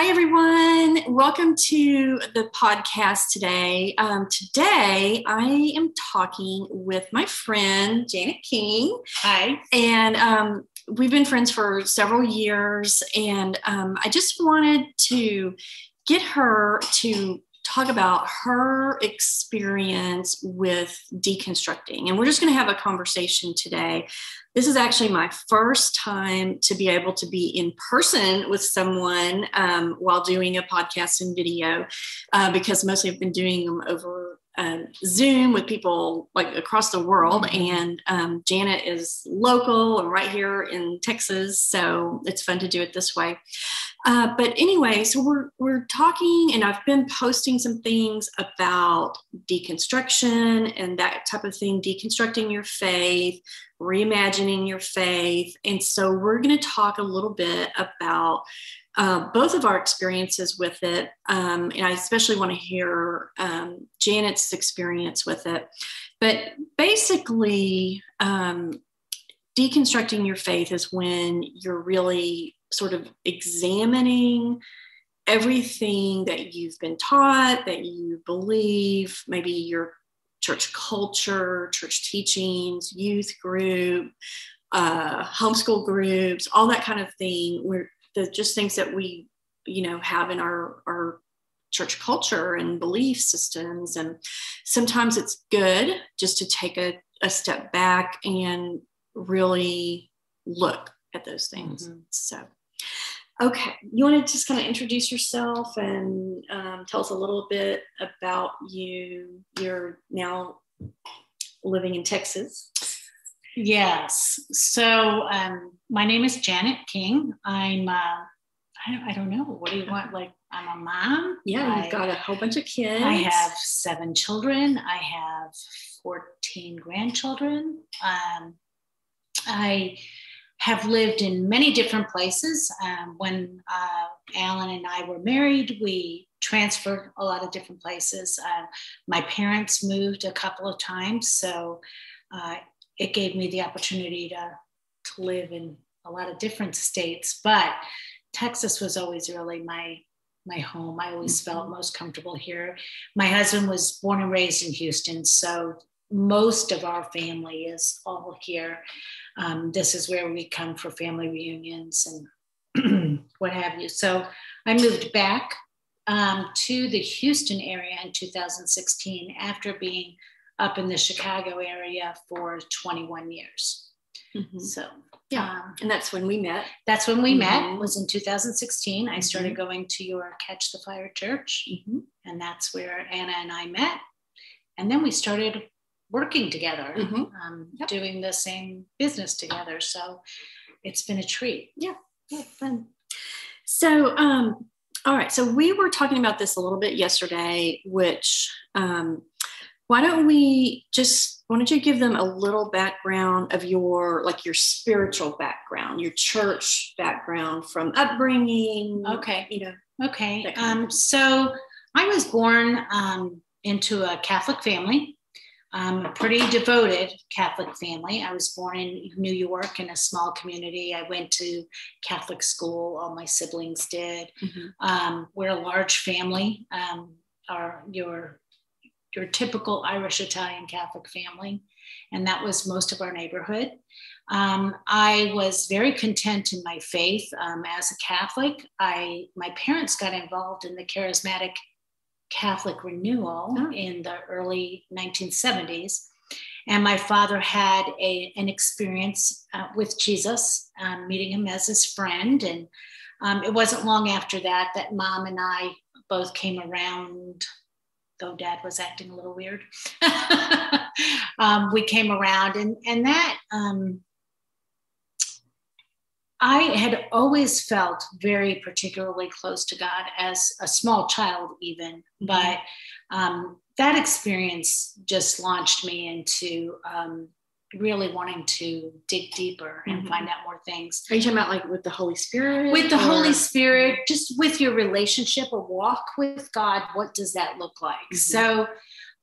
Hi, everyone. Welcome to the podcast today. Um, today, I am talking with my friend, Janet King. Hi. And um, we've been friends for several years. And um, I just wanted to get her to talk about her experience with deconstructing. And we're just going to have a conversation today. This is actually my first time to be able to be in person with someone um, while doing a podcast and video uh, because mostly I've been doing them over um, Zoom with people like across the world. Mm-hmm. And um, Janet is local and right here in Texas, so it's fun to do it this way. Uh, but anyway, so we're we're talking, and I've been posting some things about deconstruction and that type of thing, deconstructing your faith, reimagining your faith, and so we're going to talk a little bit about uh, both of our experiences with it. Um, and I especially want to hear um, Janet's experience with it. But basically, um, deconstructing your faith is when you're really sort of examining everything that you've been taught, that you believe, maybe your church culture, church teachings, youth group, uh, homeschool groups, all that kind of thing. Where the just things that we you know have in our our church culture and belief systems. And sometimes it's good just to take a, a step back and really look at those things. Mm-hmm. so okay. You want to just kind of introduce yourself and um, tell us a little bit about you. You're now living in texas Yes. So um, my name is Janet King. I'm, uh, I, don't, I don't know. What do you want? Like, I'm a mom. Yeah, I, you've got a whole bunch of kids. I have seven children. I have 14 grandchildren. Um, I have lived in many different places. Um, when uh, Alan and I were married, we transferred a lot of different places. Uh, my parents moved a couple of times. So uh, it gave me the opportunity to, to live in a lot of different states. But Texas was always really my my home. I always mm-hmm. felt most comfortable here. My husband was born and raised in Houston, so most of our family is all here. Um, this is where we come for family reunions and what have you. So I moved back um, to the Houston area in 2016 after being up in the Chicago area for 21 years. Mm-hmm. So yeah, um, and that's when we met. That's when we mm-hmm. met. Was in 2016. I started mm-hmm. going to your Catch the Fire Church, mm-hmm. and that's where Anna and I met. And then we started working together, mm-hmm. um, yep. doing the same business together. So it's been a treat. Yeah, yeah, fun. So, um, all right. So we were talking about this a little bit yesterday, which um, why don't we just why don't you give them a little background of your like your spiritual background your church background from upbringing okay. you know okay um, so i was born um, into a catholic family um, a pretty devoted catholic family. I was born in new york in a small community. I went to catholic school all my siblings did. Mm-hmm. Um, we're a large family. Um, our your your typical Irish Italian Catholic family, and that was most of our neighborhood. Um, I was very content in my faith um, as a Catholic. I my parents got involved in the charismatic Catholic renewal oh. in the early 1970s, and my father had a, an experience uh, with Jesus, um, meeting him as his friend, and um, it wasn't long after that that mom and I both came around though dad was acting a little weird, um, we came around and, and that, um, I had always felt very particularly close to God as a small child, even, mm-hmm. but um, that experience just launched me into um, really wanting to dig deeper and mm-hmm. find out more things. Are you talking about like with the Holy Spirit? With the or? Holy Spirit, just with your relationship or walk with God, what does that look like? Mm-hmm. So,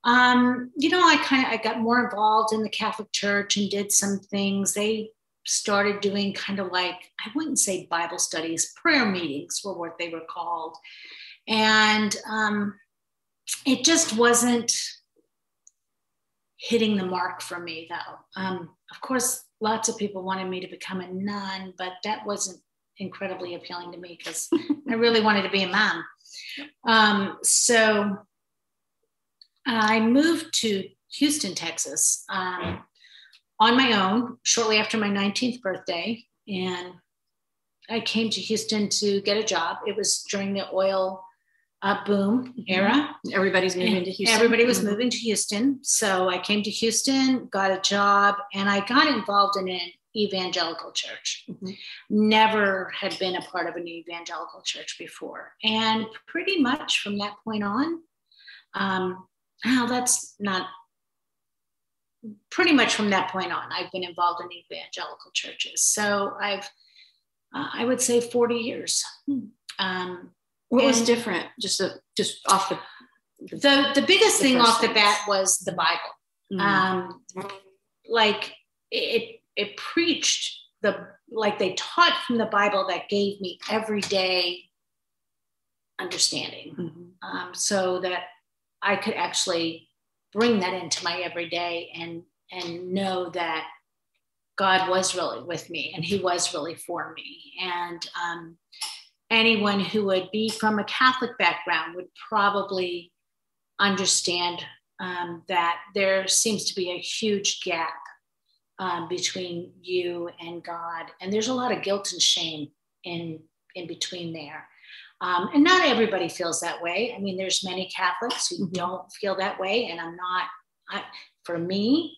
um, you know, I kind of I got more involved in the Catholic Church and did some things. They started doing kind of like, I wouldn't say Bible studies, prayer meetings were what they were called. And um, it just wasn't hitting the mark for me, though. Um, of course, lots of people wanted me to become a nun, but that wasn't incredibly appealing to me because I really wanted to be a mom. Um, so I moved to Houston, Texas. Um, on my own shortly after my 19th birthday. And I came to Houston to get a job. It was during the oil uh, boom era. Everybody's moving to Houston. Everybody was moving to Houston. So I came to Houston, got a job, and I got involved in an evangelical church. Mm-hmm. Never had been a part of an evangelical church before. And pretty much from that point on, um, oh, that's not pretty much from that point on, I've been involved in evangelical churches. So I've, uh, I would say, 40 years. Um, what was different? Just a, just off the the the biggest the thing off the bat was the Bible. Mm-hmm. Um, like it it preached the like they taught from the Bible that gave me everyday understanding, mm-hmm. um, so that I could actually bring that into my everyday and and know that God was really with me and He was really for me. And um, anyone who would be from a Catholic background would probably understand um, that there seems to be a huge gap um, between you and God, and there's a lot of guilt and shame in in between there. Um, and not everybody feels that way. I mean, there's many Catholics who mm-hmm. don't feel that way, and I'm not. I, for me,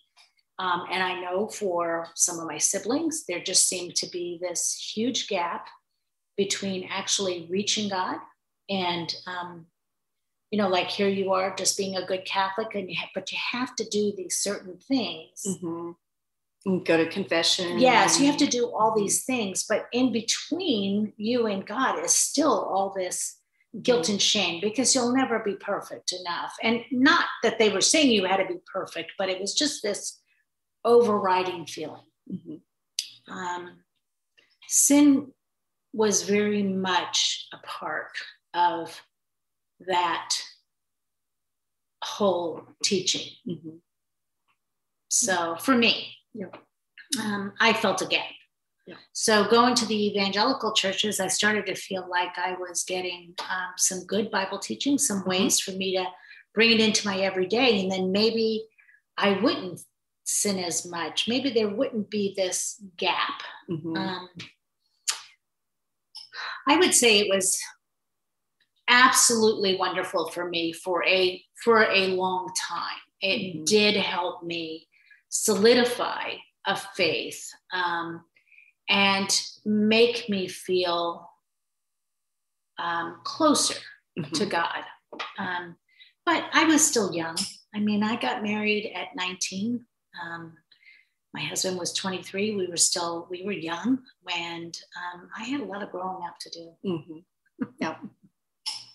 um, and I know for some of my siblings, there just seemed to be this huge gap between actually reaching God and, um, you know, like here you are just being a good Catholic, and you have, but you have to do these certain things. Mm-hmm go to confession. Yes, you have to do all these things, but in between you and God is still all this guilt mm-hmm. and shame because you'll never be perfect enough. And not that they were saying you had to be perfect, but it was just this overriding feeling. Mm-hmm. Um, sin was very much a part of that whole teaching. Mm-hmm. So for me, yeah. Um, I felt a gap. Yeah. So going to the evangelical churches, I started to feel like I was getting um, some good Bible teaching, some mm-hmm. ways for me to bring it into my everyday, and then maybe I wouldn't sin as much. Maybe there wouldn't be this gap. Mm-hmm. Um, I would say it was absolutely wonderful for me for a for a long time. It mm-hmm. did help me solidify a faith um, and make me feel um, closer mm-hmm. to God. Um, but I was still young. I mean, I got married at 19. Um, my husband was 23. We were still, we were young, and um, I had a lot of growing up to do. Mm-hmm. Yep.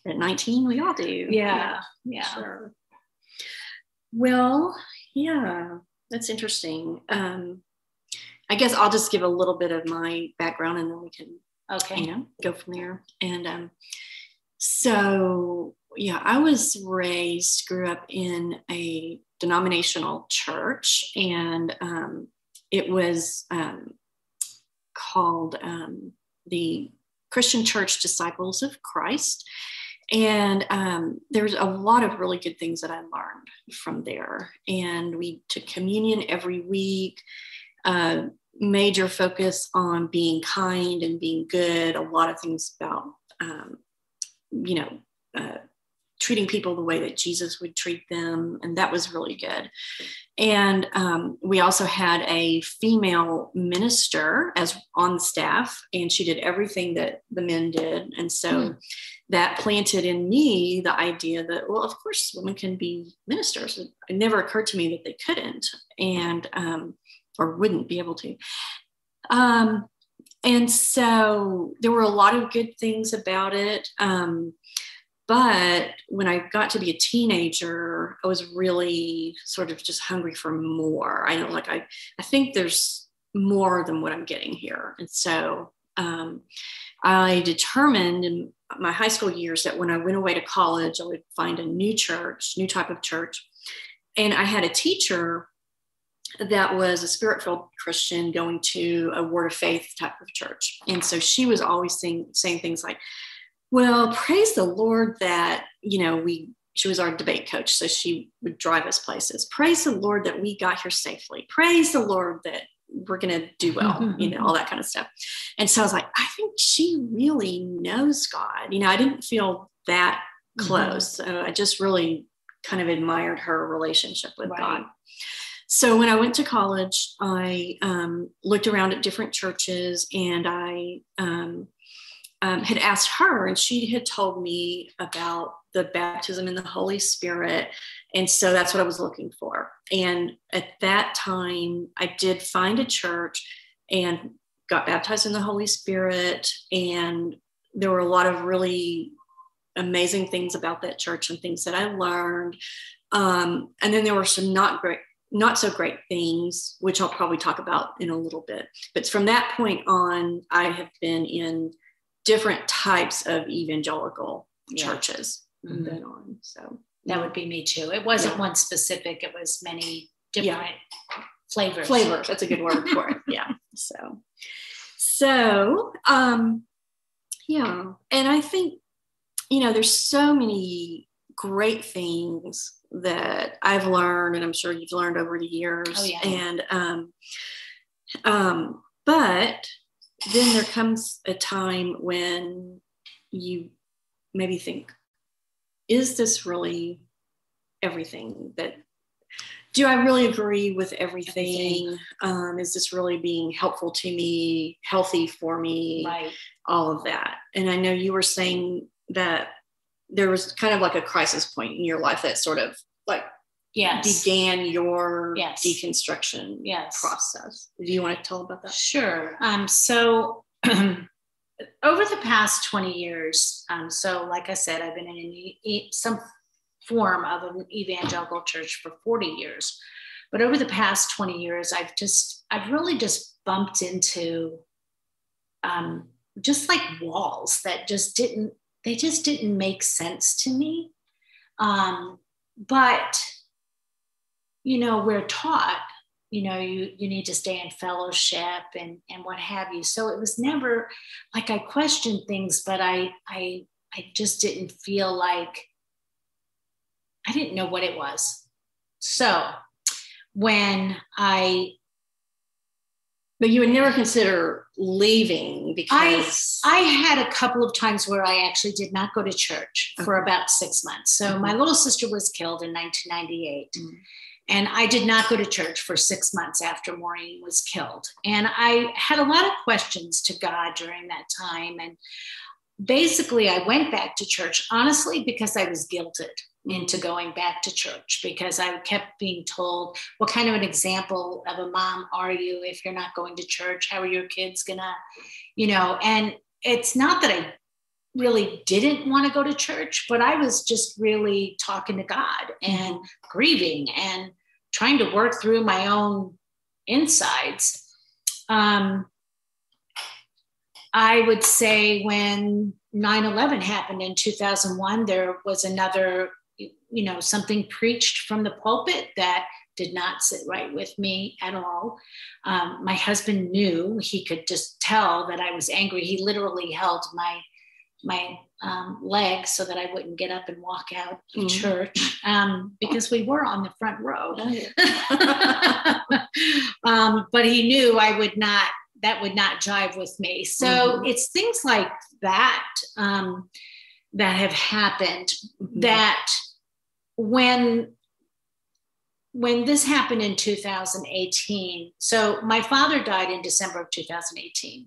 At 19, we all do. Yeah. Yeah. yeah. Sure. Well, yeah that's interesting. Um, I guess I'll just give a little bit of my background and then we can, okay, you know, go from there. And um, so, yeah, I was raised, grew up in a denominational church, and um, it was um, called um, the Christian Church Disciples of Christ. And um, there's a lot of really good things that I learned from there. And we took communion every week, uh, major focus on being kind and being good, a lot of things about, um, you know, uh, treating people the way that Jesus would treat them. And that was really good. And um, we also had a female minister as on staff, and she did everything that the men did. And so mm. that planted in me the idea that, well, of course, women can be ministers. It, never occurred to me that they couldn't and um, or wouldn't be able to. Um, and so there were a lot of good things about it. Um, but when I got to be a teenager, I was really sort of just hungry for more. I know, like I, I think there's more than what I'm getting here. And so um, I determined in my high school years that when I went away to college, I would find a new church, new type of church. And I had a teacher that was a spirit filled Christian going to a word of faith type of church. And so she was always saying, saying things like, well, praise the Lord that, you know, we, she was our debate coach. So she would drive us places. Praise the Lord that we got here safely. Praise the Lord that we're going to do well, you know, all that kind of stuff. And so I was like, I think she really knows God. You know, I didn't feel that mm-hmm. close. Mm-hmm. So I just really kind of admired her relationship with right. God. So when I went to college, I um, looked around at different churches and I um, um, had asked her, and she had told me about the baptism in the Holy Spirit. And so that's what I was looking for. And at that time, I did find a church and got baptized in the Holy Spirit. And there were a lot of really amazing things about that church and things that I learned. Um, and then there were some not great, not so great things, which I'll probably talk about in a little bit. But from that point on, I have been in different types of evangelical yeah. churches mm-hmm. on. So that would be me too. It wasn't yeah. one specific, it was many different yeah. flavors. Flavors, that's a good word for it. Yeah. So so um yeah. And I think, you know, there's so many great things that I've learned, and I'm sure you've learned over the years. Oh, yeah. And um um, but then there comes a time when you maybe think, is this really everything that do I really agree with everything? Um, is this really being helpful to me, healthy for me? Right. All of that. And I know you were saying that there was kind of like a crisis point in your life that sort of like yes. began your yes. deconstruction yes. process. Do you want to tell about that? Sure. Um, so over the past 20 years, um, so like I said, I've been in some form of an evangelical church for 40 years. But over the past 20 years, I've just, I've really just bumped into um, just like walls that just didn't, they just didn't make sense to me. Um, but, you know, we're taught you know you you need to stay in fellowship and and what have you so it was never like i questioned things but i i i just didn't feel like i didn't know what it was so when i but you would never consider leaving because I, I had a couple of times where I actually did not go to church okay. for about six months. So mm-hmm. my little sister was killed in 1998. Mm-hmm. And I did not go to church for six months after Maureen was killed. And I had a lot of questions to God during that time. And basically, I went back to church, honestly, because I was guilted into going back to church because I kept being told, What kind of an example of a mom are you if you're not going to church? How are your kids gonna, you know? And it's not that I really didn't want to go to church, but I was just really talking to God and grieving and trying to work through my own insides. Um, I would say when 9 11 happened in 2001, there was another, you know, something preached from the pulpit that did not sit right with me at all. Um, my husband knew, he could just tell that I was angry. He literally held my my um, leg so that I wouldn't get up and walk out of mm. church um, because we were on the front row. Oh, um, but he knew I would not, that would not jive with me. So mm-hmm. it's things like that um, that have happened mm-hmm. that when when this happened in 2018 so my father died in december of 2018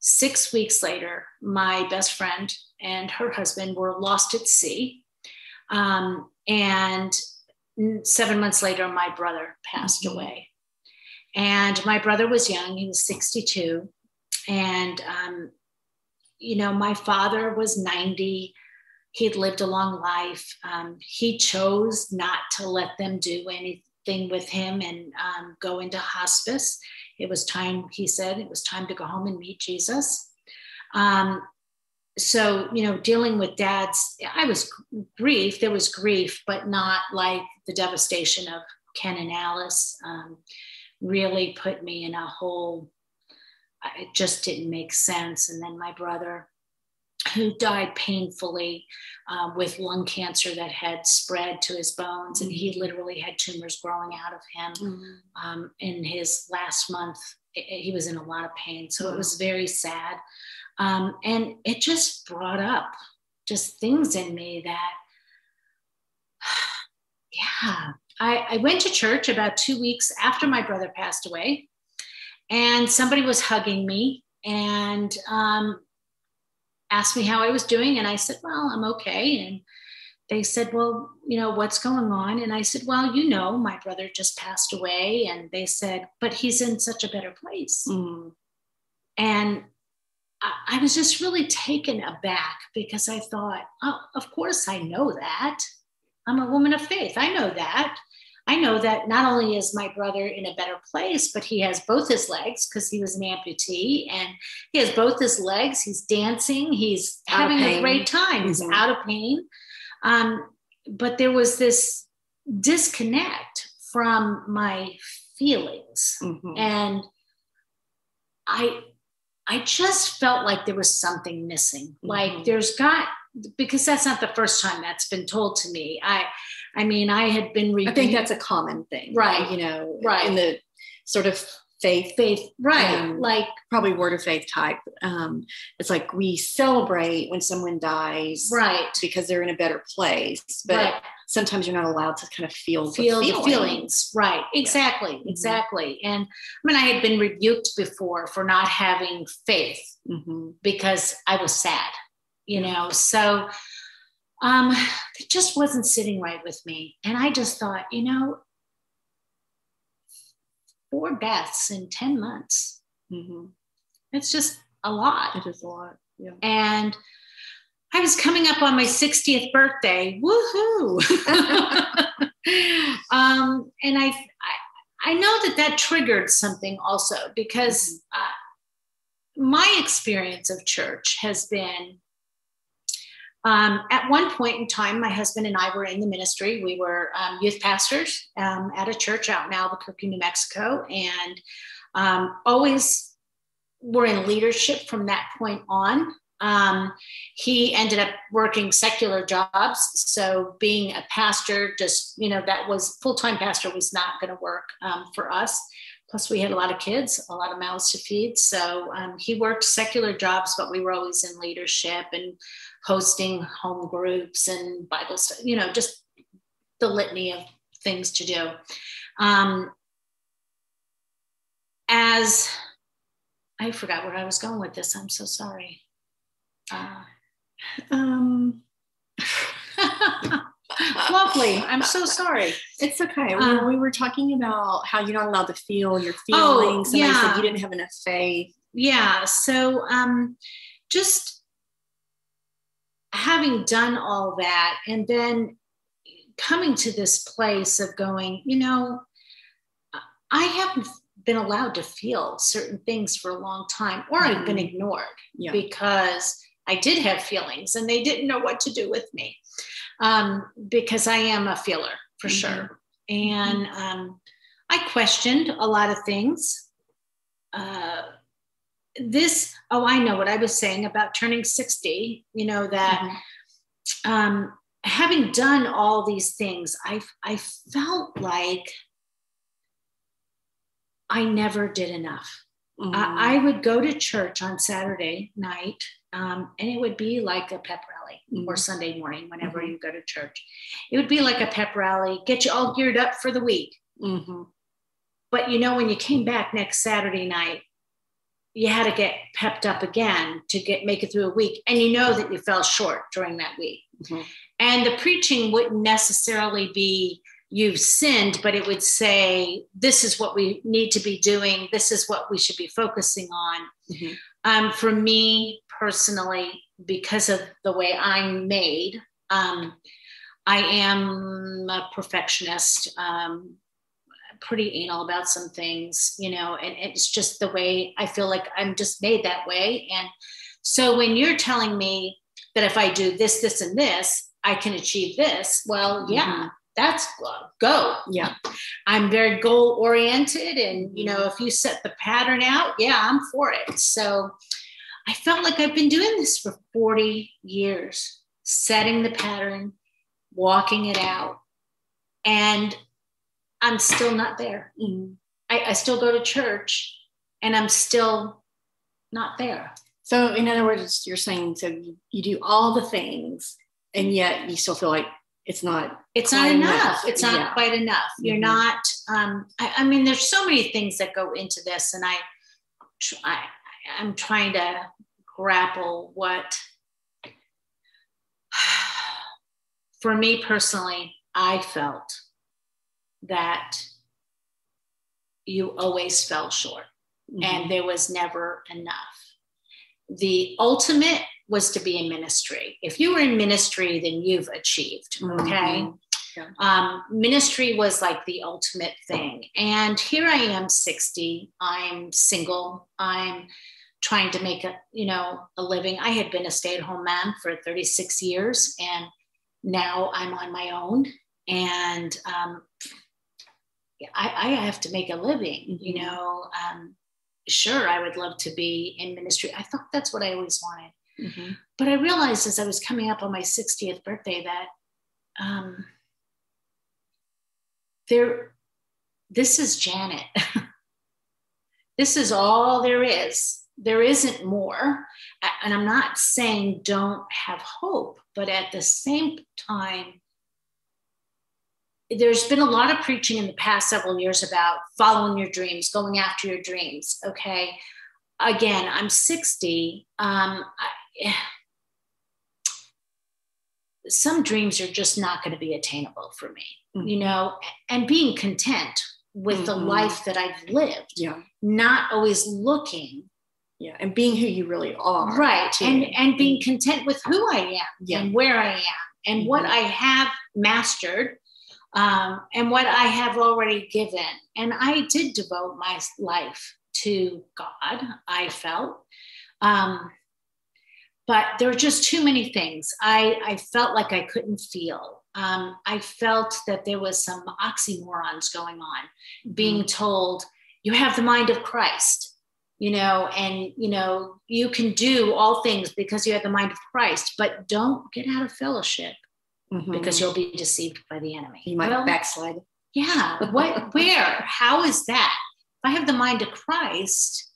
Six weeks later, my best friend and her husband were lost at sea. Um, and seven months later, my brother passed mm-hmm. away. And my brother was young, he was 62. And, um, you know, my father was 90. He'd lived a long life. Um, he chose not to let them do anything with him and um, go into hospice it was time, he said, it was time to go home and meet Jesus. Um, so, you know, dealing with dad's, I was grief, there was grief, but not like the devastation of Ken and Alice um, really put me in a whole, it just didn't make sense. And then my brother, who died painfully uh, with lung cancer that had spread to his bones, and he mm-hmm. literally had tumors growing out of him. Mm-hmm. Um, in his last month, it, he was in a lot of pain, so mm-hmm. it was very sad. Um, and it just brought up just things in me that, yeah, I, I went to church about two weeks after my brother passed away, and somebody was hugging me. And um, asked me how I was doing, and I said, Well, I'm okay. And they said, Well, you know, what's going on? And I said, Well, you know, my brother just passed away. And they said, But he's in such a better place. Mm. And I, I was just really taken aback because I thought, Oh, of course I know that. I'm a woman of faith. I know that. I know that not only is my brother in a better place, but he has both his legs because he was an amputee and he has both his legs. He's dancing. He's out having a great time. He's mm-hmm. out of pain. Um, but there was this disconnect from my feelings. Mm-hmm. And I, I just felt like there was something missing. Mm-hmm. Like there's got, because that's not the first time that's been told to me. I, I mean, I had been. Re- I think that's a common thing, right? You know, right in the sort of faith, faith, right? Um, like probably word of faith type. Um, it's like we celebrate when someone dies, right? Because they're in a better place, but. Right. Sometimes you're not allowed to kind of feel feel the, the feelings, right? Exactly, yeah. Mm-hmm. exactly. And I mean, I had been rebuked before for not having faith mm-hmm. because I was sad, you know. So um, it just wasn't sitting right with me. And I just thought, you know, four deaths in 10 months. Mm-hmm. It's just a lot. It is a lot. Yeah. And I was coming up on my 60th birthday. Woohoo. um, and I, I, I, know that that triggered something also because mm-hmm. uh, my experience of church has been um, at one point in time, my husband and I were in the ministry. We were um, youth pastors um, at a church out in Albuquerque, New Mexico, and um, always were in leadership from that point on. Um, he ended up working secular jobs. So being a pastor, just, you know, that was full time pastor was not going to work um, for us. Plus, we had a lot of kids, a lot of mouths to feed. So um, he worked secular jobs, but we were always in leadership and hosting home groups and Bible study, you know, just the litany of things to do. Um, as I forgot where I was going with this, I'm so sorry. Uh, um, Lovely. I'm so sorry. It's okay. Um, we were talking about how you're not allowed to feel your oh, feelings. Oh, Somebody yeah. said you didn't have enough faith. Yeah. So um, just having done all that and then coming to this place of going, you know, I haven't been allowed to feel certain things for a long time, or mm-hmm. I've been mm-hmm. ignored yeah. because I did have feelings and they didn't know what to do with me um, because I am a feeler for mm-hmm. sure. And um, I questioned a lot of things. Uh, this oh i know what i was saying about turning 60 you know that mm-hmm. um, having done all these things I've i felt like i never did enough mm-hmm. I, I, would go to church on saturday night um, and it would be like a pep rally mm-hmm. or sunday morning whenever mm-hmm. you go to church it would be like a pep rally get you all geared up for the week mm-hmm. but you know when you came back next saturday night you had to get pepped up again to get make it through a week and you know that you fell short during that week mm-hmm. and the preaching wouldn't necessarily be you've sinned but it would say this is what we need to be doing this is what we should be focusing on mm-hmm. um, for me personally because of the way i'm made um, i am a perfectionist um, pretty anal about some things, you know, and it's just the way I feel like I'm just made that way. And so when you're telling me that if I do this, this, and this, I can achieve this, well, yeah, mm-hmm. that's go. Yeah. I'm very goal oriented. And, you know, if you set the pattern out, yeah, I'm for it. So I felt like I've been doing this for 40 years, setting the pattern, walking it out. And I'm still not there. Mm-hmm. I, I still go to church and I'm still not there. So, in other words, you're saying so you do all the things and yet you still feel like it's not it's not enough. enough. it's not yeah. quite enough you're mm-hmm. not um I, I, mean there's so many things that go into this and i try i'm trying to grapple what for me personally i felt that you always fell short mm-hmm. and there was never enough. The ultimate was to be in ministry. If you were in ministry, then you've achieved. Okay. Mm-hmm. Yeah. Um, ministry was like the ultimate thing. And here I am, 60. I'm single. I'm trying to make a, you know, a living. I had been a stay-at-home mom for 36 years and now I'm on my own. And um, I, I have to make a living, you know. Um, sure, I would love to be in ministry. I thought that's what I always wanted. Mm-hmm. But I realized as I was coming up on my 60th birthday that um, there, this is Janet. this is all there is. There isn't more. And I'm not saying don't have hope, but at the same time, there's been a lot of preaching in the past several years about following your dreams, going after your dreams. Okay. Again, I'm 60. Um, I, some dreams are just not going to be attainable for me, mm-hmm. you know, and being content with mm-hmm. the life that I've lived. Yeah. Not always looking. Yeah. And being who you really are. Right. Too. And and being content with who I am yeah. and where I am and mm-hmm. what I have mastered um, and what I have already given. And I did devote my life to God, I felt. Um, but there were just too many things. I, I felt like I couldn't feel. Um, I felt that there was some oxymorons going on, being mm-hmm. told, you have the mind of Christ, you know, and, you know, you can do all things because you have the mind of Christ, but don't get out of fellowship mm-hmm. because you'll be deceived by the enemy. You might well, backslide. Yeah. What, where? How is that? If I have the mind of Christ,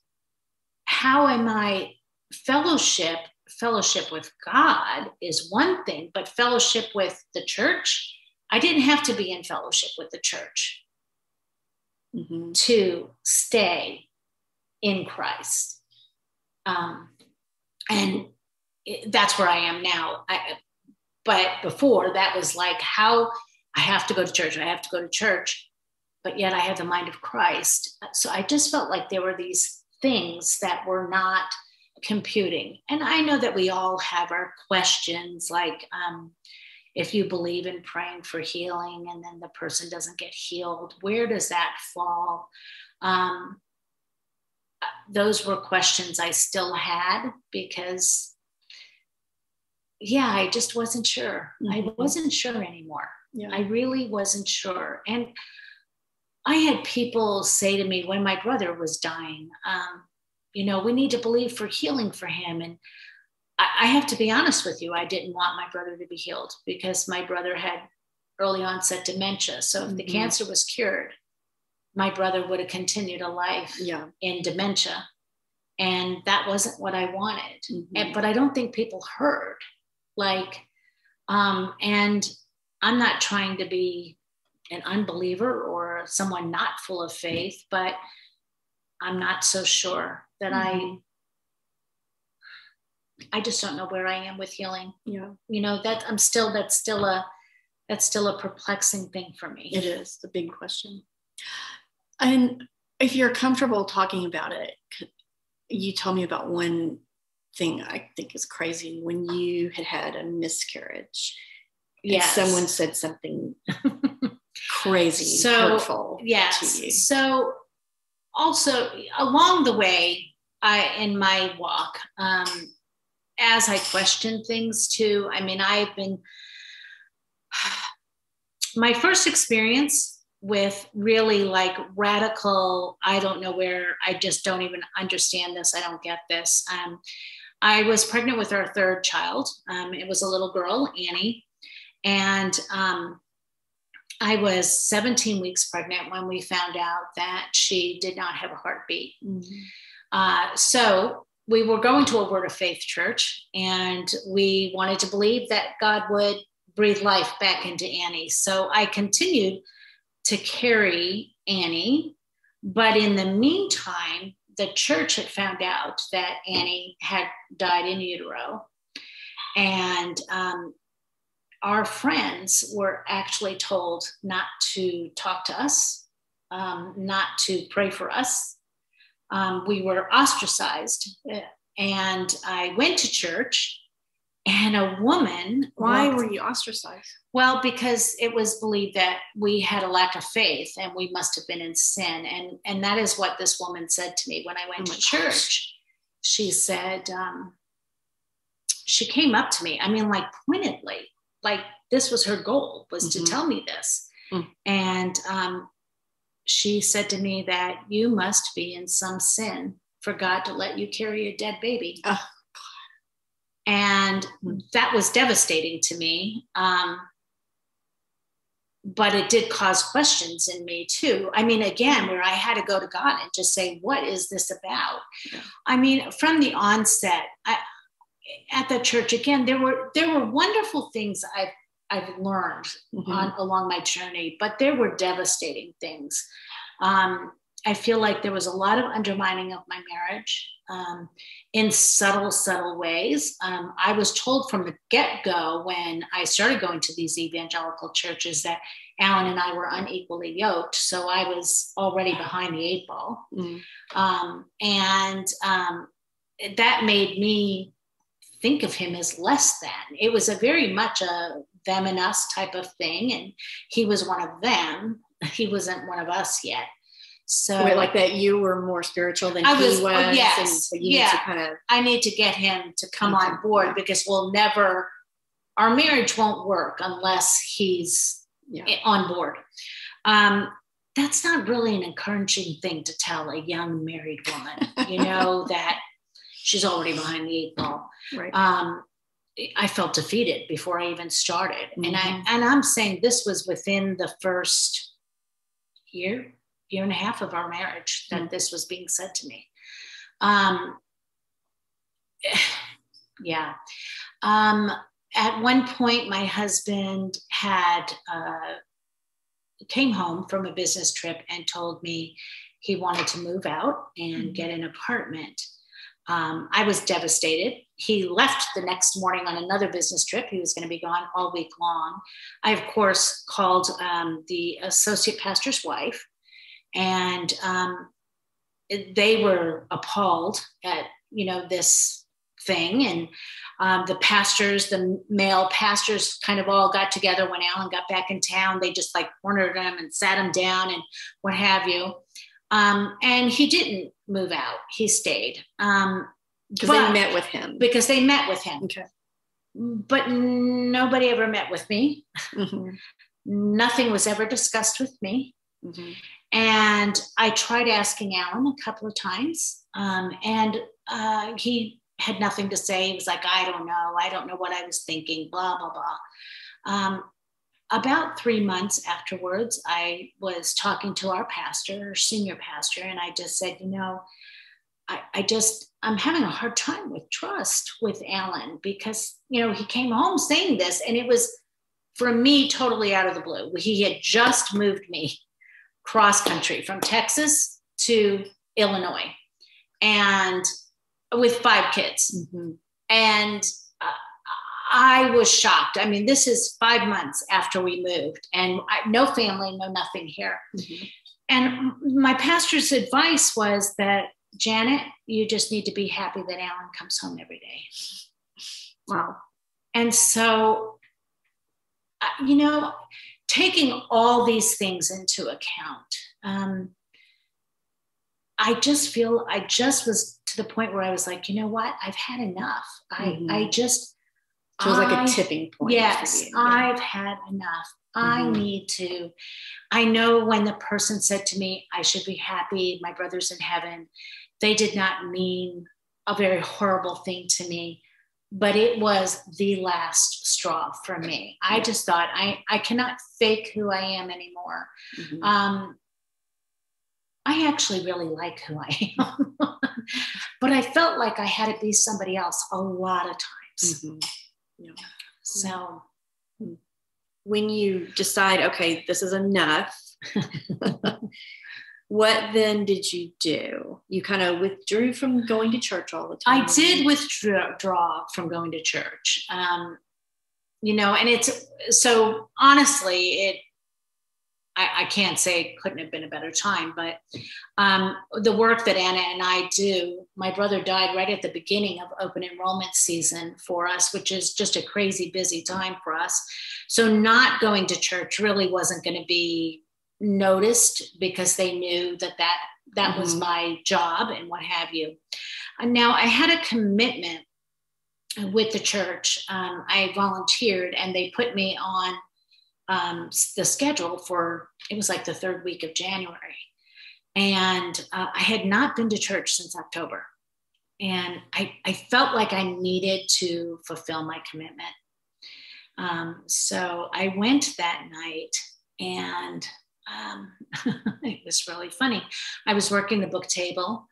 how am I fellowship? Fellowship with God is one thing, but fellowship with the church, I didn't have to be in fellowship with the church mm-hmm. to stay in Christ. Um, and it, that's where I am now. I, but before that was like how I have to go to church, I have to go to church, but yet I have the mind of Christ. So I just felt like there were these things that were not computing. And I know that we all have our questions like, um, if you believe in praying for healing and then the person doesn't get healed, where does that fall? Um, those were questions I still had because yeah, I just wasn't sure. Mm-hmm. I wasn't sure anymore. Yeah. I really wasn't sure. And I had people say to me when my brother was dying, um, you know, we need to believe for healing for him. And I, I have to be honest with you, I didn't want my brother to be healed because my brother had early onset dementia. So if mm-hmm. the cancer was cured, my brother would have continued a life yeah. in dementia. And that wasn't what I wanted. Mm-hmm. And, but I don't think people heard like um and i'm not trying to be an unbeliever or someone not full of faith but i'm not so sure that mm-hmm. i i just don't know where i am with healing yeah you know that i'm still that's still a that's still a perplexing thing for me it is the big question and if you're comfortable talking about it you told me about one thing I think is crazy. When you had had a miscarriage. Yeah, someone said something crazy so, hurtful yes. so also along the way i in my walk um as i question things too i mean i've been my first experience with really like radical i don't know where i just don't even understand this i don't get this. Um, i was pregnant with our third child. Um, it was a little girl annie. And um, i was 17 weeks pregnant when we found out that she did not have a heartbeat. Mm-hmm. uh, so we were going to a word of faith church and we wanted to believe that god would breathe life back into annie. So i continued to carry Annie. But in the meantime, the church had found out that Annie had died in utero. And um, our friends were actually told not to talk to us, um, not to pray for us. Um, we were ostracized. And I went to church and a woman. Why walked, were you ostracized? Well, because it was believed that we had a lack of faith and we must have been in sin, and and that is what this woman said to me when I went oh to church. Gosh. She said, um, she came up to me. I mean, like pointedly, like this was her goal was mm-hmm. to tell me this, mm. and um, she said to me that you must be in some sin for God to let you carry a dead baby. Oh and that was devastating to me. Um, but it did cause questions in me too. I mean, again, where I had to go to God and just say, "What is this about?" I mean, from the onset, I, at the church again, there were there were wonderful things I've I've learned mm-hmm. on along my journey, but there were devastating things. Um, I feel like there was a lot of undermining of my marriage um, in subtle, subtle ways. Um, I was told from the get go when I started going to these evangelical churches that Alan and I were unequally yoked. So I was already behind the eight ball. Mm. Um, and um, that made me think of him as less than. It was a very much a them and us type of thing. And he was one of them. He wasn't one of us yet. So Wait, like that you were more spiritual than I was, he was. Oh, yes. So yeah. kind of I need to get him to come on board because we'll never our marriage won't work unless he's yeah. on board. Um, that's not really an encouraging thing to tell a young married woman, you know, that she's already behind the eight ball. Right. Um, I felt defeated before I even started. Mm-hmm. And I mm-hmm. and I'm saying this was within the first year, year and a half of our marriage that this was being said to me. Um, yeah. Um, at one point, my husband had uh, came home from a business trip and told me he wanted to move out and mm-hmm. get an apartment. Um, I was devastated. He left the next morning on another business trip. He was going to be gone all week long. I, of course, called um, the associate pastor's wife and um, they were appalled at you know this thing. And um, the pastors the male pastors kind of all got together when alan got back in town. They just like cornered him and sat him down and what have you. Um, and he didn't move out. He stayed. Um, because they met with him. Because they met with him. Okay. But nobody ever met with me. Mm-hmm. nothing was ever discussed with me mm-hmm. And I tried asking Alan a couple of times, um, and uh, he had nothing to say. He was like, I don't know. I don't know what I was thinking, blah, blah, blah. Um, about three months afterwards, I was talking to our pastor, senior pastor, and I just said, you know, I, I just, I'm having a hard time with trust with Alan because, you know, he came home saying this, and it was for me totally out of the blue. He had just moved me cross country from Texas to Illinois and with five kids. Mm-hmm. And uh, I was shocked. I mean, this is five months after we moved, and I, no family, no nothing here. Mm-hmm. And my pastor's advice was that, Janet, you just need to be happy that Alan comes home every day. Wow. And so, uh, you know, taking all these things into account, um, I just feel I just was to the point where I was like, you know what? I've had enough. Mm-hmm. I I just so it was like a tipping point. Yes, yeah. I've had enough. I mm-hmm. need to. I know when the person said to me, I should be happy, my brother's in heaven, they did not mean a very horrible thing to me, but it was the last straw for me. I just thought, I, I cannot fake who I am anymore. Mm-hmm. Um, I actually really like who I am, but I felt like I had to be somebody else a lot of times. Mm-hmm. Yeah. So when you decide, okay, this is enough, what then did you do? You kind of withdrew from going to church all the time. I did withdraw from going to church. Um, you know, and it's so honestly, it I, I, can't say it couldn't have been a better time, but um, the work that Anna and I do, my brother died right at the beginning of open enrollment season for us, which is just a crazy busy time for us. So, not going to church really wasn't going to be noticed because they knew that that, that mm-hmm. was my job and what have you. And now I had a commitment with the church. Um, I volunteered and they put me on um, the schedule for it was like the third week of January, and uh, I had not been to church since October, and I, I felt like I needed to fulfill my commitment. Um, so I went that night, and um, it was really funny. I was working the book table,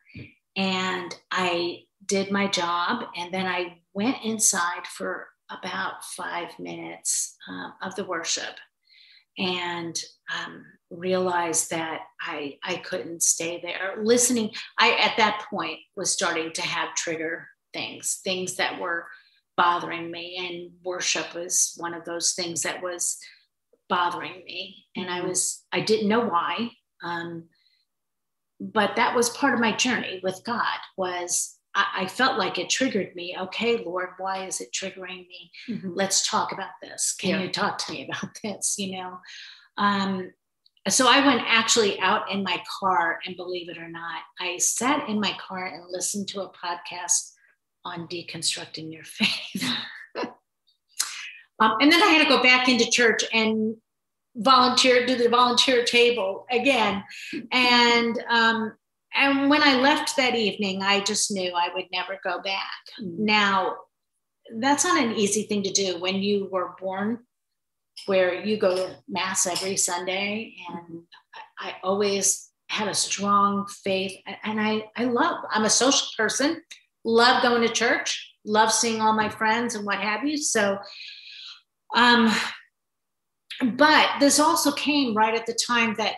and I did my job, and then I went inside for about five minutes uh, of the worship and um, realized that I, I couldn't stay there. Listening, I at that point was starting to have trigger things, things that were bothering me, and worship was one of those things that was bothering me. And I mm-hmm. was, I didn't know why. Um, but that was part of my journey with God was I, felt like it triggered me. Okay, Lord, why is it triggering me? Mm-hmm. Let's talk about this. Can yeah. you talk to me about this? You know, um, so I went actually out in my car, and believe it or not, I sat in my car and listened to a podcast on deconstructing your faith. um, and then I had to go back into church and volunteer do the volunteer table again, and um, and when I left that evening, I just knew I would never go back. Mm-hmm. Now, that's not an easy thing to do when you were born where you go to mass every Sunday. And I, I always had a strong faith. And I, I love, I'm a social person, love going to church, love seeing all my friends and what have you. So, um, but this also came right at the time that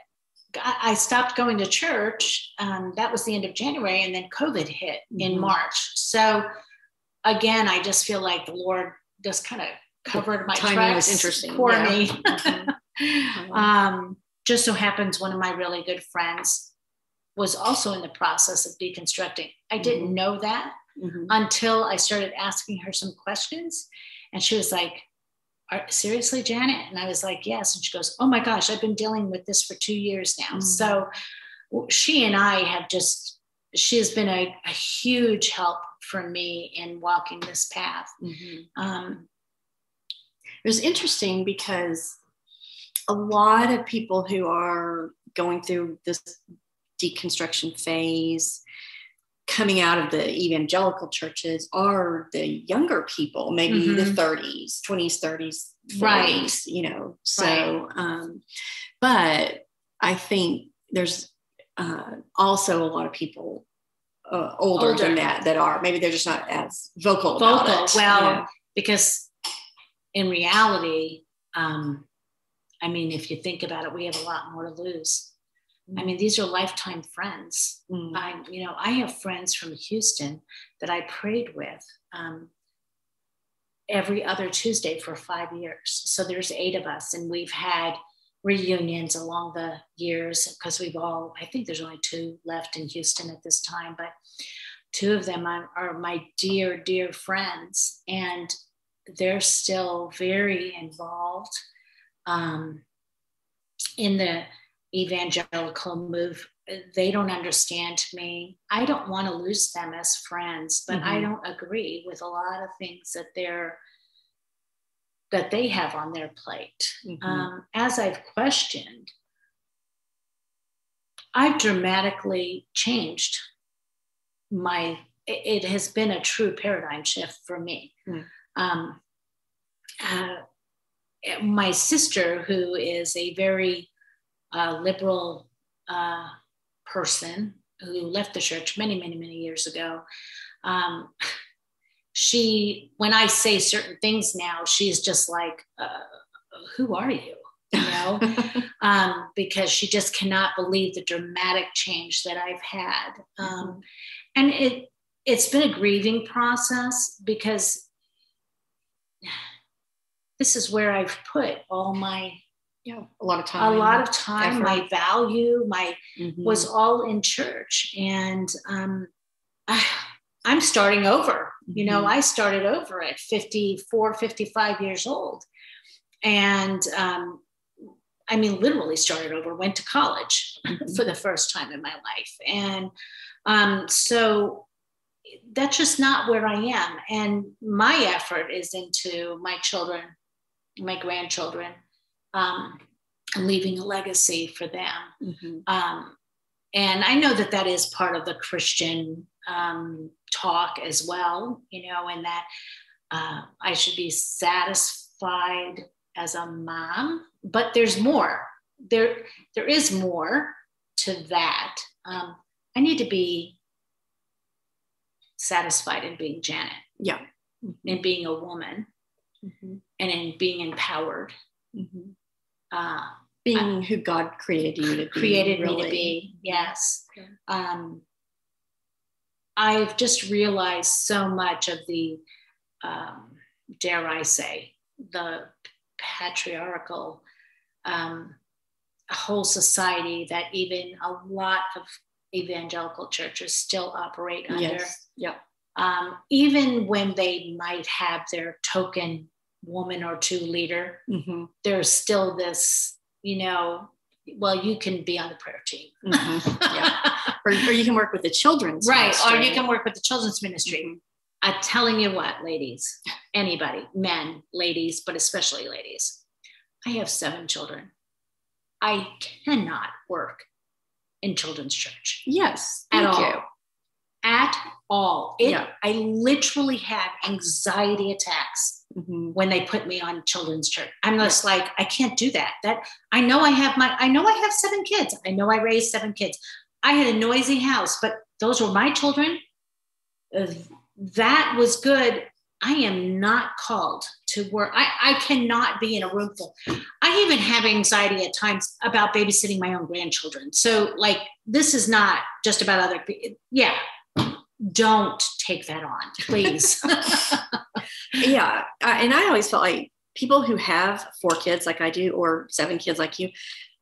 I stopped going to church. Um, that was the end of January, and then COVID hit mm-hmm. in March. So again, I just feel like the Lord just kind of covered my timing tracks was interesting for yeah. me. mm-hmm. um, just so happens one of my really good friends was also in the process of deconstructing. I didn't mm-hmm. know that mm-hmm. until I started asking her some questions, and she was like, seriously, Janet? And I was like, yes. And she goes, oh my gosh, I've been dealing with this for two years now. Mm-hmm. So she and I have just, she has been a, a huge help for me in walking this path. Mm-hmm. Um, it was interesting because a lot of people who are going through this deconstruction phase coming out of the evangelical churches are the younger people, maybe mm-hmm. the 30s, 20s, 30s, 40s, right. you know. So, right. um, but I think there's uh, also a lot of people uh, older, older, than that that are maybe they're just not as vocal. Vocal. Well, because in reality, um, I mean, if you think about it, we have a lot more to lose. I mean, these are lifetime friends. Mm. I, you know, I have friends from Houston that I prayed with um, every other Tuesday for five years. So there's eight of us, and we've had reunions along the years because we've all, I think there's only two left in Houston at this time, but two of them are, are my dear, dear friends, and they're still very involved. Um, in the evangelical move they don't understand me i don't want to lose them as friends but mm-hmm. i don't agree with a lot of things that they're that they have on their plate mm-hmm. um, as i've questioned i've dramatically changed my it has been a true paradigm shift for me mm. um, uh, my sister who is a very uh, liberal uh, person who left the church many, many, many years ago. Um, she, when I say certain things now, she's just like, uh, "Who are you?" You know, um, because she just cannot believe the dramatic change that I've had, um, mm-hmm. and it it's been a grieving process because this is where I've put all my yeah a lot of time a lot of time effort. my value my mm-hmm. was all in church and um I, i'm starting over you know mm-hmm. i started over at 54 55 years old and um i mean literally started over went to college mm-hmm. for the first time in my life and um so that's just not where i am and my effort is into my children my grandchildren um, leaving a legacy for them. Mm-hmm. Um, and I know that that is part of the Christian um, talk as well, you know, and that uh, I should be satisfied as a mom, but there's more. There, there is more to that. Um, I need to be satisfied in being Janet. Yeah. Mm-hmm. In being a woman mm-hmm. and in being empowered. Mm-hmm uh, being who God created you to be. Created really. me to be, yes. Um, I've just realized so much of the, um, dare I say, the patriarchal um, whole society that even a lot of evangelical churches still operate under. Yes. Yeah. Um, even when they might have their token woman or two leader, mm-hmm. there's still this, you know, well, you can be on the prayer team. Mm-hmm. Yeah. or, or, you can work with the children's right. Ministry. Or you can work with the children's ministry. Mm-hmm. I'm telling you what, ladies, anybody, men, ladies, but especially ladies, I have seven children. I cannot work in children's church. Yes. At all. You. At all. It, yeah. I literally have anxiety attacks mm-hmm. when they put me on children's church. I'm just like, I can't do that. That I know I have my, I know I have seven kids. I know I raised seven kids. I had a noisy house, but those were my children. Uh, that was good. I am not called to work. I, I cannot be in a room full. I even have anxiety at times about babysitting my own grandchildren. So, like, this is not just about other people. Yeah, don't take that on, please. yeah. and I always felt like people who have four kids like I do, or seven kids like you,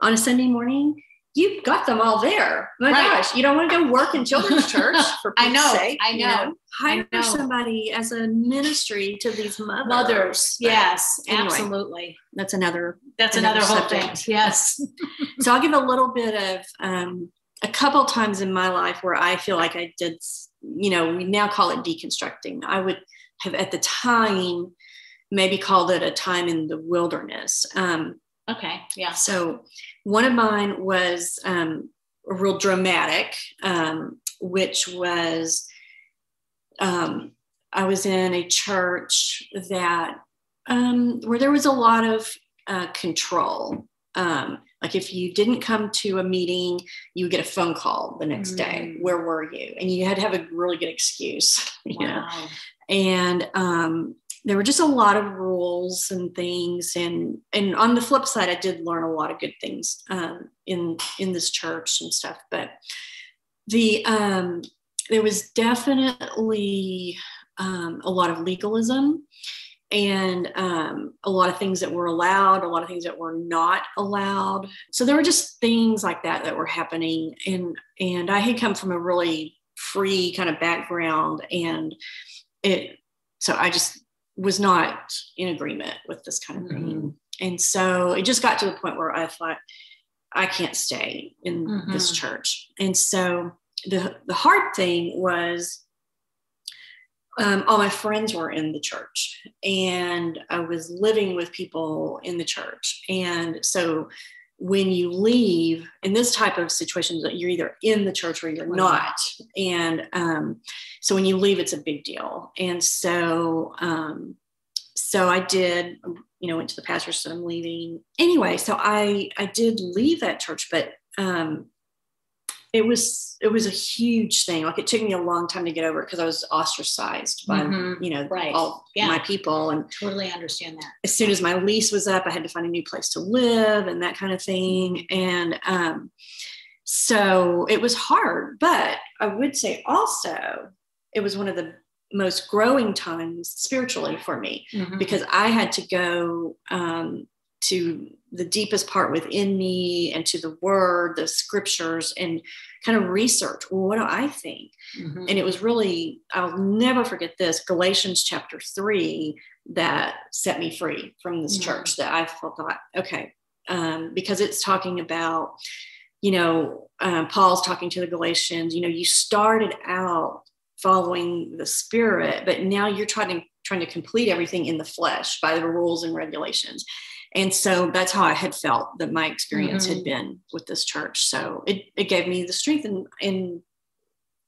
on a Sunday morning, you've got them all there. My right. gosh, you don't want to go work in children's church for I know, sake, I know. You know? Hire I know. somebody as a ministry to these mothers. Mothers, yes, anyway, absolutely. That's another. That's another, another whole thing. Yes. so I'll give a little bit of um, a couple times in my life where I feel like I did. You know, we now call it deconstructing. I would have at the time maybe called it a time in the wilderness. Um, okay, yeah. So one of mine was um, real dramatic, um, which was um, I was in a church that um, where there was a lot of uh, control. Um, like if you didn't come to a meeting, you would get a phone call the next mm. day. Where were you? And you had to have a really good excuse. You wow. know? and um, there were just a lot of rules and things and and on the flip side i did learn a lot of good things um, in in this church and stuff but the um, there was definitely um, a lot of legalism and um, a lot of things that were allowed a lot of things that were not allowed so there were just things like that that were happening and and i had come from a really free kind of background and it so i just was not in agreement with this kind of thing mm-hmm. and so it just got to the point where i thought I can't stay in mm-hmm. this church. And so the the hard thing was um, all my friends were in the church and I was living with people in the church. And so when you leave in this type of situations you're either in the church or you're not. And um, so when you leave it's a big deal. And so um, so i did you know went to the pastor said i'm leaving. Anyway so i i did leave that church but um, it was it was a huge thing. Like it took me a long time to get over it because I was ostracized by mm-hmm. you know right. all yeah. my people and totally understand that. As soon as my lease was up, I had to find a new place to live and that kind of thing. And um, so it was hard, but I would say also it was one of the most growing times spiritually for me mm-hmm. because I had to go um, to the deepest part within me and to the word, the scriptures, and kind of research well, what do I think? Mm-hmm. And it was really, I'll never forget this Galatians chapter three that set me free from this mm-hmm. church that I thought, okay, um, because it's talking about, you know, uh, Paul's talking to the Galatians, you know, you started out following the spirit, but now you're trying to trying to complete everything in the flesh by the rules and regulations and so that's how i had felt that my experience mm-hmm. had been with this church so it, it gave me the strength and, and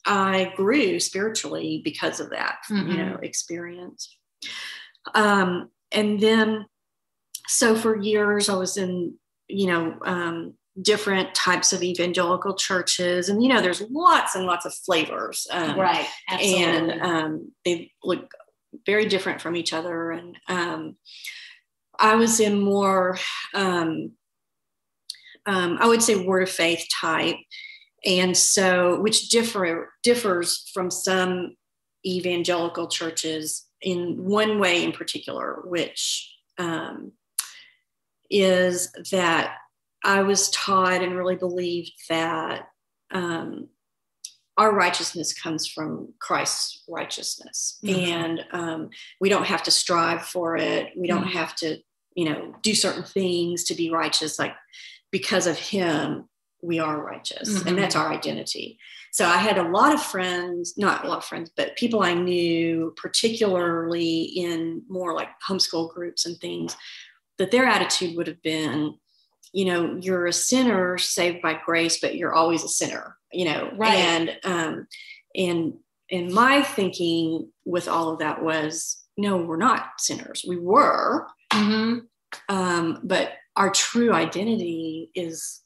i grew spiritually because of that mm-hmm. you know experience um, and then so for years i was in you know um, different types of evangelical churches and you know there's lots and lots of flavors um, right absolutely. and um, they look very different from each other and um, I was in more, um, um, I would say, word of faith type, and so which differ differs from some evangelical churches in one way in particular, which um, is that I was taught and really believed that um, our righteousness comes from Christ's righteousness. Mm-hmm. And um, we don't have to strive for it. We don't mm-hmm. have to, you know, do certain things to be righteous. Like because of Him, we are righteous. Mm-hmm. And that's our identity. So I had a lot of friends, not a lot of friends, but people I knew, particularly in more like homeschool groups and things, that their attitude would have been, you know, you're a sinner saved by grace, but you're always a sinner you know right. and um and and my thinking with all of that was no we're not sinners we were mm-hmm. um but our true identity is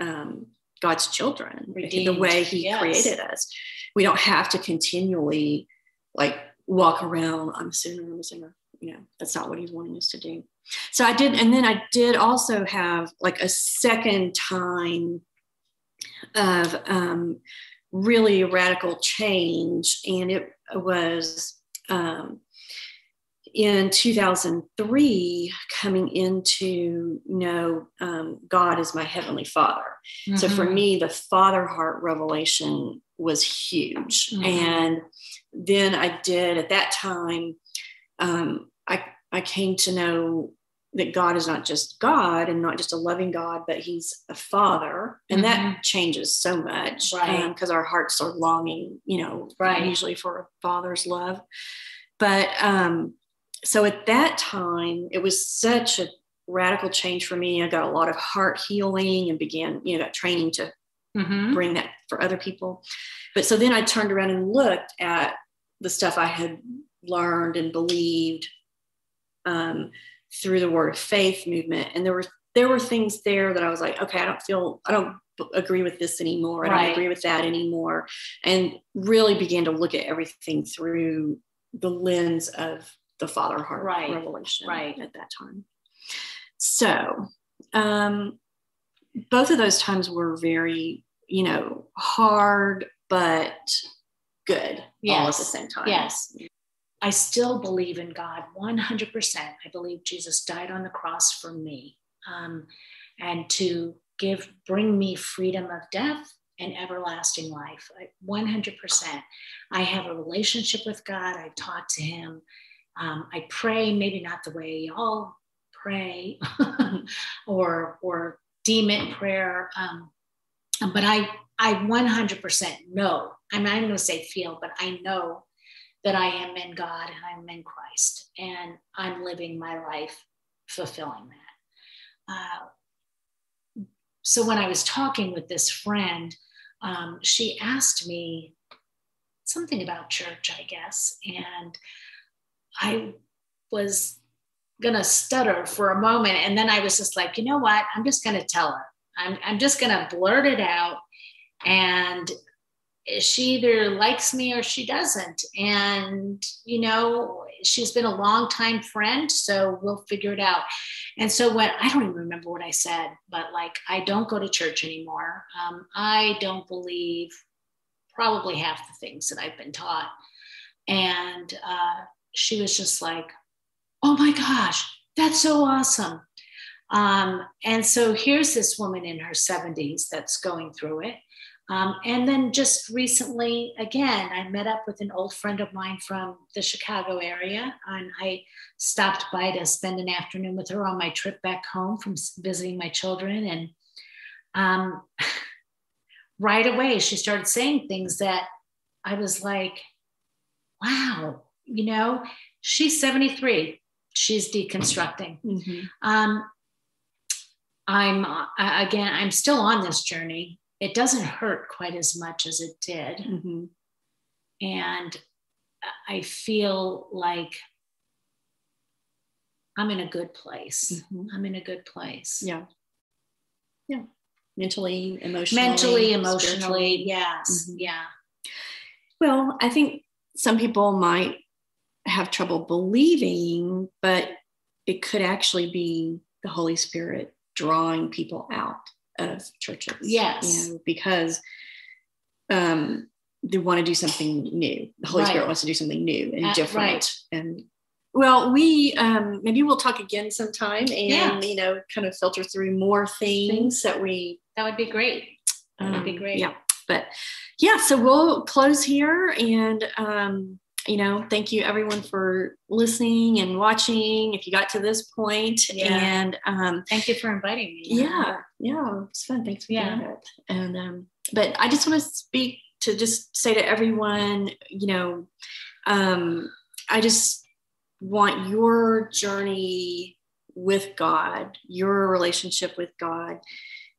um god's children Redeemed. the way he yes. created us we don't have to continually like walk around i'm a sinner i'm a sinner you know that's not what he's wanting us to do so i did and then i did also have like a second time of um, really radical change. And it was um, in 2003 coming into know um, God as my heavenly father. Mm-hmm. So for mm-hmm. me, the father heart revelation was huge. Mm-hmm. And then I did at that time, um, I, I came to know that God is not just God and not just a loving God, but He's a Father, and mm-hmm. that changes so much because right. um, our hearts are longing, you know, right. usually for a father's love. But um, so at that time, it was such a radical change for me. I got a lot of heart healing and began, you know, got training to mm-hmm. bring that for other people. But so then I turned around and looked at the stuff I had learned and believed. Um, through the word of faith movement. And there were there were things there that i was like okay i don't feel i don't agree with this anymore. I don't agree with that anymore. And really began to look at everything through the lens of the father heart right. revelation right. at that time. So um both of those times were very you know hard but good yes. all at the same time. Yes I still believe in God 100%. I believe Jesus died on the cross for me um, and to give, bring me freedom of death and everlasting life. 100%. I have a relationship with God. I talk to Him. Um, I pray, maybe not the way y'all pray or, or deem it prayer. Um, but I, I 100% know, I mean, I'm going to say feel, but I know that I am in God and I'm in Christ and I'm living my life fulfilling that. Uh, so when I was talking with this friend, um, she asked me something about church, I guess. And I was to stutter for a moment. And then I was just like, you know what? I'm just to tell her. I'm, I'm just to blurt it out. And she either likes me or she doesn't. And, you know, she's been a long time friend. So we'll figure it out. And so what I don't even remember what I said, but like, I don't go to church anymore. Um, I don't believe probably half the things that I've been taught. And uh, she was just like, oh my gosh, that's so awesome. Um, and so here's this woman in her 70s that's going through it. Um, and then just recently, again, I met up with an old friend of mine from the Chicago area, and I stopped by to spend an afternoon with her on my trip back home from visiting my children. And um, right away she started saying things that I was like, wow, you know, she's 73. She's deconstructing. Mm-hmm. Um, I'm uh, again, I'm still on this journey. It doesn't hurt quite as much as it did. Mm-hmm. And I feel like I'm in a good place. Mm-hmm. I'm in a good place. Yeah. Yeah mentally, emotionally, mentally, emotionally. Yes, mm-hmm. yeah. Well, I think some people might have trouble believing, but it could actually be the Holy Spirit drawing people out of churches. Yes, you know, because um, they want to do something new. The Holy right. Spirit wants to do something new and uh, different, right. and well, we um, maybe we'll talk again sometime, and yeah. you know, kind of filter through more things that we. That would be great. That would be um, great. Yeah, but yeah, so we'll close here, and um, you know, thank you everyone for listening and watching. If you got to this point, yeah. and um, thank you for inviting me. Yeah, yeah, it's fun. Thanks for yeah. doing it. And um, but I just want to speak to just say to everyone, you know, um, I just want your journey with God, your relationship with God,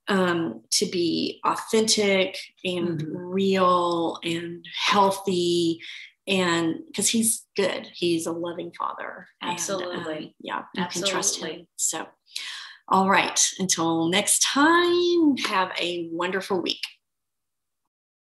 um, to be authentic and mm-hmm. real and healthy. And because he's good, he's a loving father. Absolutely. And, um, yeah, you Absolutely. can trust him. So, all right. Until next time, have a wonderful week.